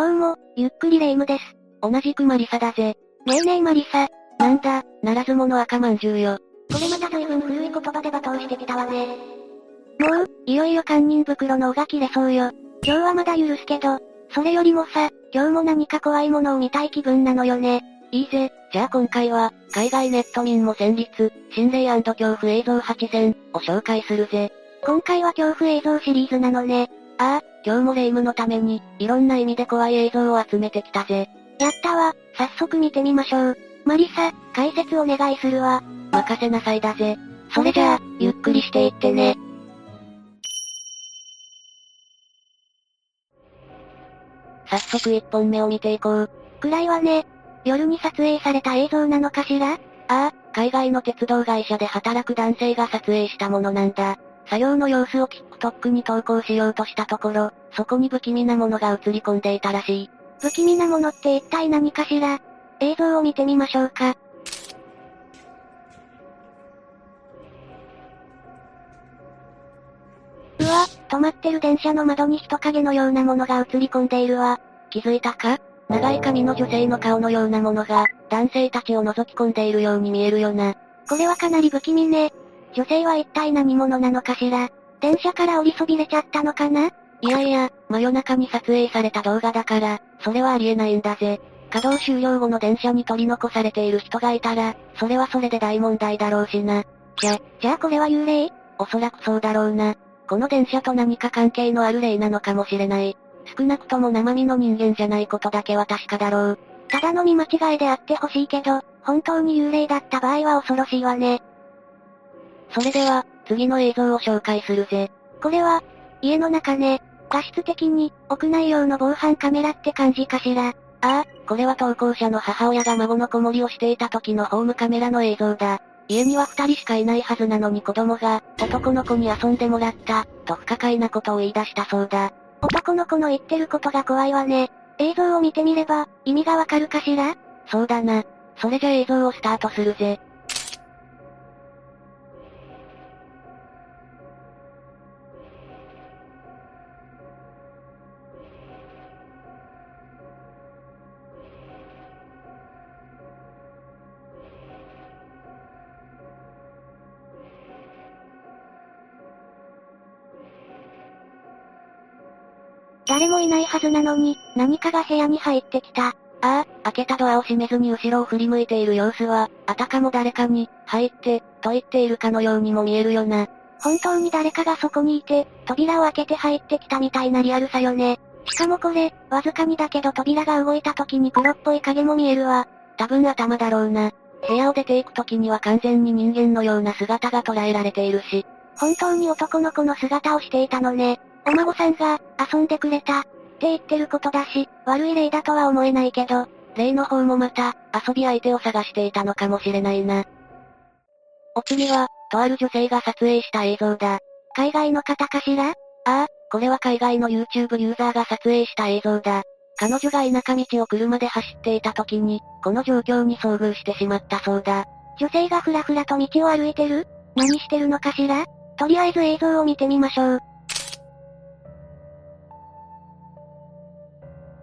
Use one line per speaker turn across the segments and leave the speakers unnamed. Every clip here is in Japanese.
どうも、ゆっくりレ夢ムです。
同じくマリサだぜ。
ねえねえマリサ。
なんだ、ならず者赤まんじゅうよ。
これまた随分古い言葉で罵倒してきたわね。もう、いよいよ堪忍袋の尾が切れそうよ。今日はまだ許すけど、それよりもさ、今日も何か怖いものを見たい気分なのよね。
いいぜ、じゃあ今回は、海外ネット民も戦慄、心霊恐怖映像8選を紹介するぜ。
今回は恐怖映像シリーズなのね。
ああ、今日も霊夢のために、いろんな意味で怖い映像を集めてきたぜ。
やったわ、早速見てみましょう。マリサ、解説お願いするわ。
任せなさいだぜ。
それじゃあ、ゆっくりしていってね。
早速1本目を見ていこう。
暗いわね。夜に撮影された映像なのかしら？あ
あ、海外の鉄道会社で働く男性が撮影したものなんだ。作業の様子を TikTok に投稿しようとしたところ、そこに不気味なものが映り込んでいたらしい。
不気味なものって一体何かしら？映像を見てみましょうか。うわ、止まってる電車の窓に人影のようなものが映り込んでいるわ。
気づいたか？長い髪の女性の顔のようなものが、男性たちを覗き込んでいるように見えるよな。
これはかなり不気味ね。女性は一体何者なのかしら？電車から降りそびれちゃったのかな？い
やいや、真夜中に撮影された動画だから、それはありえないんだぜ。稼働終了後の電車に取り残されている人がいたら、それはそれで大問題だろうしな。
じゃ、じゃあこれは幽霊？
おそらくそうだろうな。この電車と何か関係のある霊なのかもしれない。少なくとも生身の人間じゃないことだけは確かだろう。
ただの見間違いであってほしいけど、本当に幽霊だった場合は恐ろしいわね。
それでは、次の映像を紹介するぜ。
これは、家の中ね。画質的に、屋内用の防犯カメラって感じかしら。あ
あ、これは投稿者の母親が孫の子守りをしていた時のホームカメラの映像だ。家には二人しかいないはずなのに子供が、男の子に遊んでもらった、と不可解なことを言い出したそうだ。
男の子の言ってることが怖いわね。映像を見てみれば、意味がわかるかしら？
そうだな。それじゃ映像をスタートするぜ。
誰もいないはずなのに、何かが部屋に入ってきた。あ
あ、開けたドアを閉めずに後ろを振り向いている様子は、あたかも誰かに、入って、と言っているかのようにも見えるよな。
本当に誰かがそこにいて、扉を開けて入ってきたみたいなリアルさよね。しかもこれ、わずかにだけど扉が動いた時に黒っぽい影も見えるわ。
多分頭だろうな。部屋を出ていく時には完全に人間のような姿が捉えられているし。
本当に男の子の姿をしていたのね。お孫さんが、遊んでくれた、って言ってることだし、悪い例だとは思えないけど、
例の方もまた、遊び相手を探していたのかもしれないな。お次は、とある女性が撮影した映像だ。
海外の方かしら？あ
あ、これは海外の YouTube ユーザーが撮影した映像だ。彼女が田舎道を車で走っていた時に、この状況に遭遇してしまったそうだ。
女性がふらふらと道を歩いてる？何してるのかしら？とりあえず映像を見てみましょう。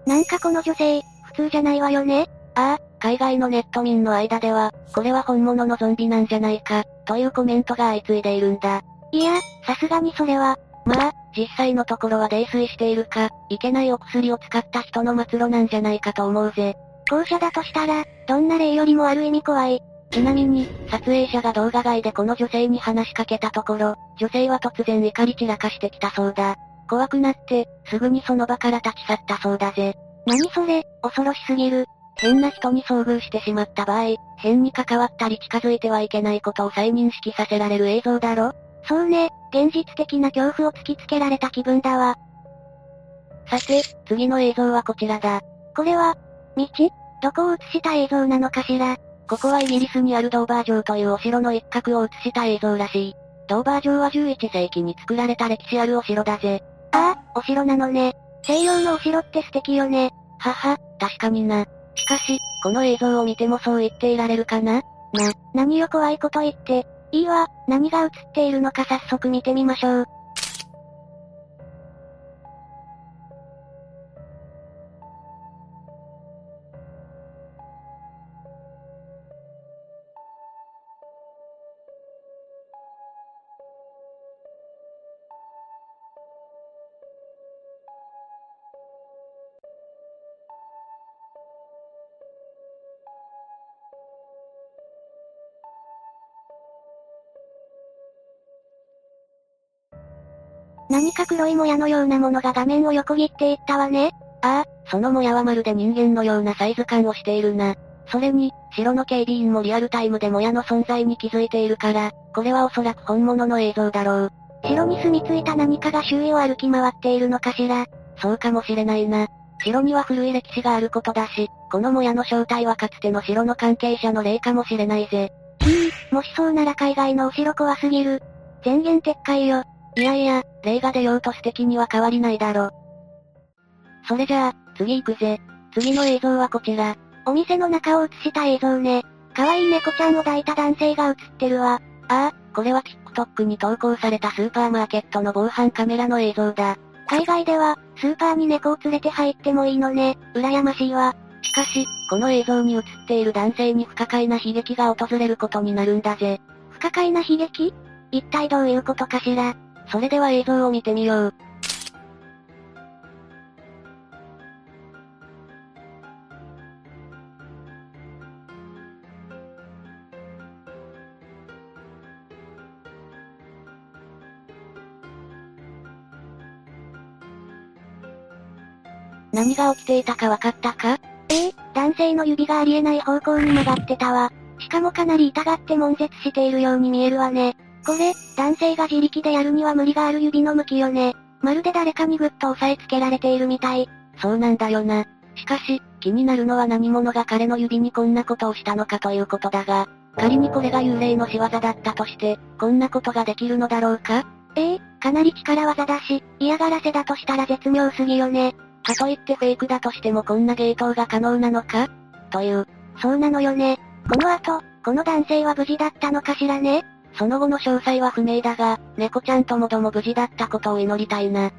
なんかこの女性、普通じゃないわよね？
ああ、海外のネット民の間では、これは本物のゾンビなんじゃないか、というコメントが相次いでいるんだ。
いや、さすがにそれは。
まあ、実際のところは泥酔しているか、いけないお薬を使った人の末路なんじゃないかと思うぜ。
後者だとしたら、どんな例よりもある意味怖い。
ちなみに、撮影者が動画外でこの女性に話しかけたところ、女性は突然怒り散らかしてきたそうだ。怖くなって、すぐにその場から立ち去ったそうだぜ。
何それ、恐ろしすぎる。
変な人に遭遇してしまった場合、変に関わったり近づいてはいけないことを再認識させられる映像だろ？
そうね、現実的な恐怖を突きつけられた気分だわ。
さて、次の映像はこちらだ。
これは、道？どこを映した映像なのかしら？
ここはイギリスにあるドーバー城というお城の一角を映した映像らしい。ドーバー城は11世紀に作られた歴史あるお城だぜ。
ああ、お城なのね。西洋のお城って素敵よね。
はは、確かにな。しかし、この映像を見てもそう言っていられるかな？な、
何よ怖いこと言って。いいわ、何が映っているのか早速見てみましょう。何か黒いもやのようなものが画面を横切っていったわね。
ああ、そのもやはまるで人間のようなサイズ感をしているな。それに、城の警備員もリアルタイムでもやの存在に気づいているから、これはおそらく本物の映像だろう。
城に住み着いた何かが周囲を歩き回っているのかしら。
そうかもしれないな。城には古い歴史があることだし、このもやの正体はかつての城の関係者の霊かもしれないぜ。
ひぃ、もしそうなら海外のお城怖すぎる。全言撤回よ。
いやいや、霊が出ようと素敵には変わりないだろ。それじゃあ、次行くぜ。次の映像はこちら。
お店の中を映した映像ね。可愛い猫ちゃんを抱いた男性が映ってるわ。
ああ、これは TikTok に投稿されたスーパーマーケットの防犯カメラの映像だ。
海外では、スーパーに猫を連れて入ってもいいのね。羨ましいわ。
しかし、この映像に映っている男性に不可解な悲劇が訪れることになるんだぜ。
不可解な悲劇？一体どういうことかしら
それでは映像を見てみよう。何が起きていたか分かったか？
ええ男性の指がありえない方向に曲がってたわ。しかもかなり痛がって悶絶しているように見えるわね。これ、男性が自力でやるには無理がある指の向きよね。まるで誰かにぐっと押さえつけられているみたい。
そうなんだよな。しかし、気になるのは何者が彼の指にこんなことをしたのかということだが、仮にこれが幽霊の仕業だったとして、こんなことができるのだろうか？
ええかなり力技だし、嫌がらせだとしたら絶妙すぎよね。
かといってフェイクだとしてもこんな芸当が可能なのか？という。
そうなのよね。この後、この男性は無事だったのかしらね
その後の詳細は不明だが、猫ちゃんともども無事だったことを祈りたいな。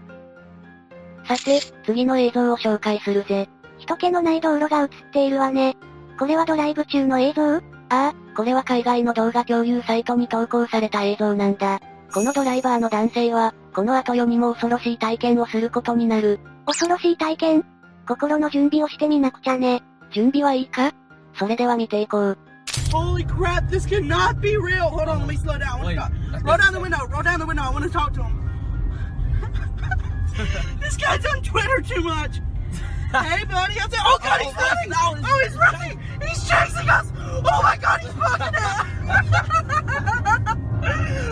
さて、次の映像を紹介するぜ。
人気のない道路が映っているわね。これはドライブ中の映像？あ
あ、これは海外の動画共有サイトに投稿された映像なんだ。このドライバーの男性は、この後世にも恐ろしい体験をすることになる。
恐ろしい体験？心の準備をしてみなくちゃね。
準備はいいか？それでは見ていこう。
Holy crap, this cannot be real. Hold on, let me slow down. Wait, roll down the window, roll down the window. I want to talk to him. this guy's on Twitter too much. hey, buddy. I said, oh, God, he's running. Oh, he's running. He's chasing us. Oh, my God, he's blocking it.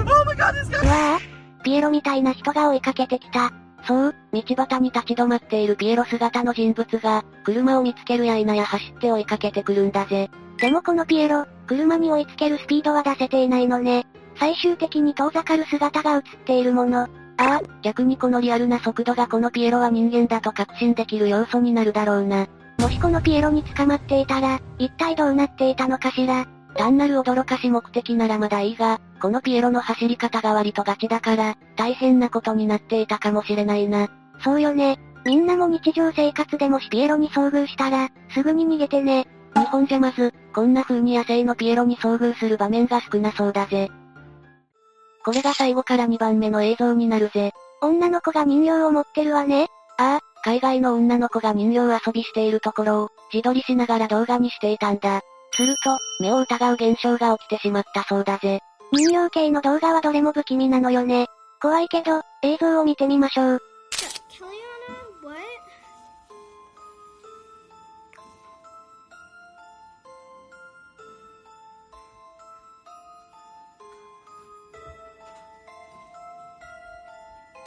oh, my God, this guy.
うわぁ、ピエロみたいな人が追いかけてきた。
そう、道端に立ち止まっているピエロ姿の人物が、車を見つけるや否や走って追いかけてくるんだぜ。
でもこのピエロ、車に追いつけるスピードは出せていないのね。最終的に遠ざかる姿が映っているもの。あ
あ、逆にこのリアルな速度がこのピエロは人間だと確信できる要素になるだろうな。
もしこのピエロに捕まっていたら、一体どうなっていたのかしら。
単なる驚かし目的ならまだいいが、このピエロの走り方が割とガチだから、大変なことになっていたかもしれないな。
そうよね。みんなも日常生活でもしピエロに遭遇したら、すぐに逃げてね。
日本じゃまず、こんな風に野生のピエロに遭遇する場面が少なそうだぜ。これが最後から2番目の映像になるぜ。
女の子が人形を持ってるわね。
ああ、海外の女の子が人形遊びしているところを、自撮りしながら動画にしていたんだ。すると、目を疑う現象が起きてしまったそうだぜ。
人形系の動画はどれも不気味なのよね。怖いけど、映像を見てみましょう。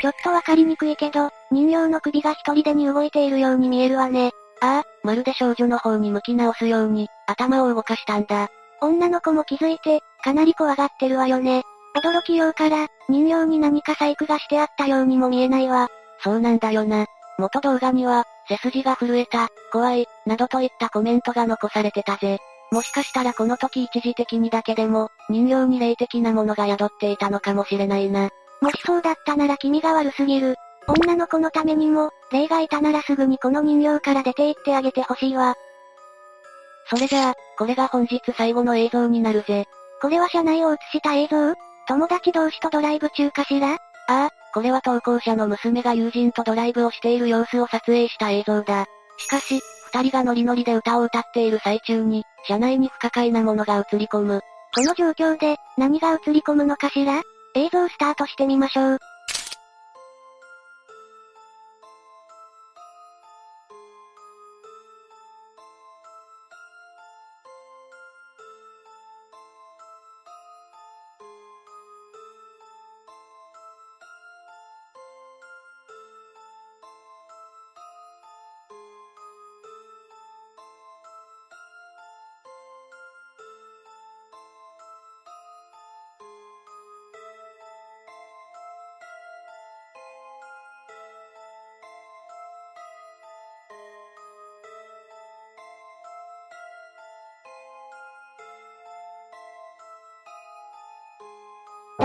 ちょっとわかりにくいけど、人形の首が一人でに動いているように見えるわね。
ああ、まるで少女の方に向き直すように、頭を動かしたんだ。
女の子も気づいて、かなり怖がってるわよね。驚きようから、人形に何か細工がしてあったようにも見えないわ。
そうなんだよな。元動画には、背筋が震えた、怖い、などといったコメントが残されてたぜ。もしかしたらこの時一時的にだけでも、人形に霊的なものが宿っていたのかもしれないな。
もしそうだったなら気味が悪すぎる。女の子のためにも、霊がいたならすぐにこの人形から出て行ってあげてほしいわ。
それじゃあ、これが本日最後の映像になるぜ。
これは車内を映した映像？友達同士とドライブ中かしら？あ
あ、これは投稿者の娘が友人とドライブをしている様子を撮影した映像だ。しかし、二人がノリノリで歌を歌っている最中に、車内に不可解なものが映り込む。
この状況で、何が映り込むのかしら？映像スタートしてみましょう。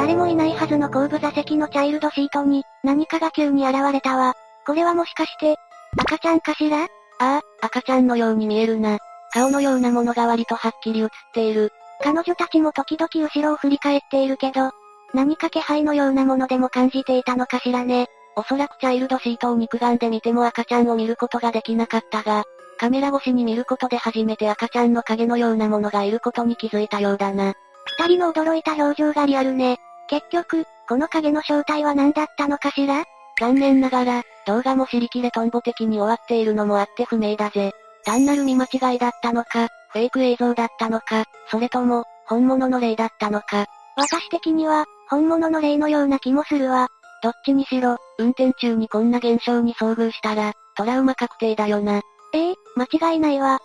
誰もいないはずの後部座席のチャイルドシートに、何かが急に現れたわ。これはもしかして、赤ちゃんかしら？あ
あ、赤ちゃんのように見えるな。顔のようなものが割とはっきり映っている。
彼女たちも時々後ろを振り返っているけど、何か気配のようなものでも感じていたのかしらね。
おそらくチャイルドシートを肉眼で見ても赤ちゃんを見ることができなかったが、カメラ越しに見ることで初めて赤ちゃんの影のようなものがいることに気づいたようだな。
二人の驚いた表情がリアルね。結局、この影の正体は何だったのかしら？
残念ながら、動画も尻切れトンボ的に終わっているのもあって不明だぜ。単なる見間違いだったのか、フェイク映像だったのか、それとも、本物の霊だったのか。
私的には、本物の霊のような気もするわ。
どっちにしろ、運転中にこんな現象に遭遇したら、トラウマ確定だよな。
ええ間違いないわ。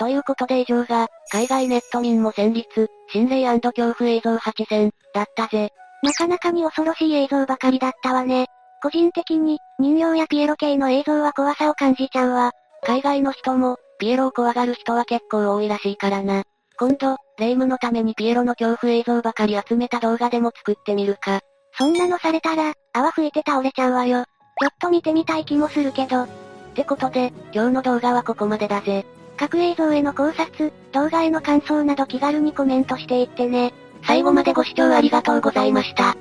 ということで以上が、海外ネット民も戦慄、心霊恐怖映像8選、だったぜ。
なかなかに恐ろしい映像ばかりだったわね。個人的に、人形やピエロ系の映像は怖さを感じちゃうわ。
海外の人も、ピエロを怖がる人は結構多いらしいからな。今度、霊夢のためにピエロの恐怖映像ばかり集めた動画でも作ってみるか。
そんなのされたら、泡吹いて倒れちゃうわよ。ちょっと見てみたい気もするけど。っ
てことで、今日の動画はここまでだぜ。
各映像への考察、動画への感想など気軽にコメントしていってね。
最後までご視聴ありがとうございました。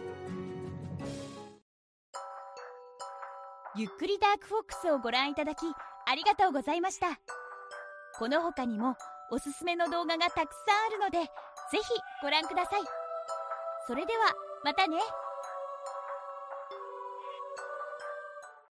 ゆっくりダークフォックスをご覧いただき、ありがとうございました。この他にも、おすすめの動画がたくさんあるので、ぜひご覧ください。それでは、またね。